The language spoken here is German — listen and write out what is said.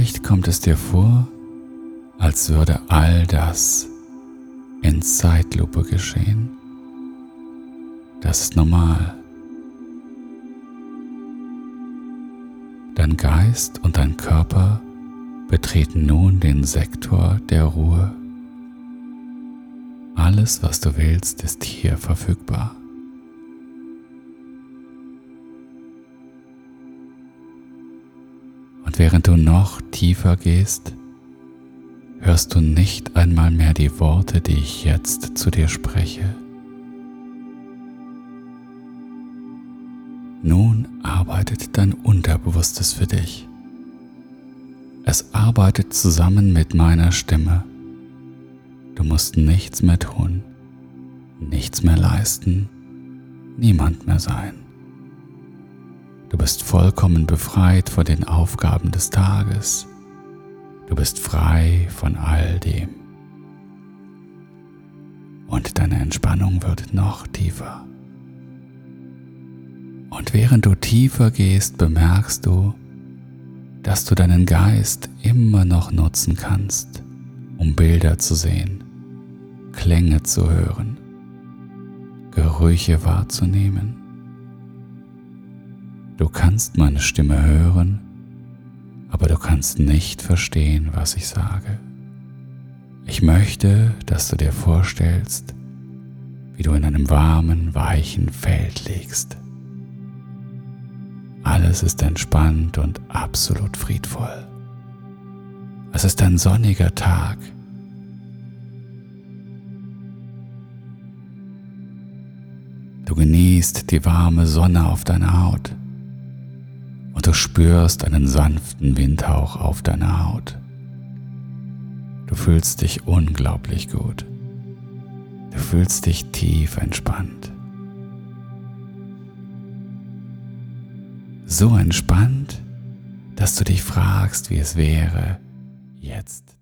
Vielleicht kommt es dir vor, als würde all das in Zeitlupe geschehen. Das ist normal. Dein Geist und dein Körper betreten nun den Sektor der Ruhe. Alles, was du willst, ist hier verfügbar. Während du noch tiefer gehst, hörst du nicht einmal mehr die Worte, die ich jetzt zu dir spreche. Nun arbeitet dein Unterbewusstes für dich. Es arbeitet zusammen mit meiner Stimme. Du musst nichts mehr tun, nichts mehr leisten, niemand mehr sein. Du bist vollkommen befreit von den Aufgaben des Tages. Du bist frei von all dem. Und deine Entspannung wird noch tiefer. Und während du tiefer gehst, bemerkst du, dass du deinen Geist immer noch nutzen kannst, um Bilder zu sehen, Klänge zu hören, Gerüche wahrzunehmen. Du kannst meine Stimme hören, aber du kannst nicht verstehen, was ich sage. Ich möchte, dass du dir vorstellst, wie du in einem warmen, weichen Feld liegst. Alles ist entspannt und absolut friedvoll. Es ist ein sonniger Tag. Du genießt die warme Sonne auf deiner Haut und du spürst einen sanften Windhauch auf deiner Haut. Du fühlst dich unglaublich gut. Du fühlst dich tief entspannt. so entspannt, dass du dich fragst, wie es wäre, jetzt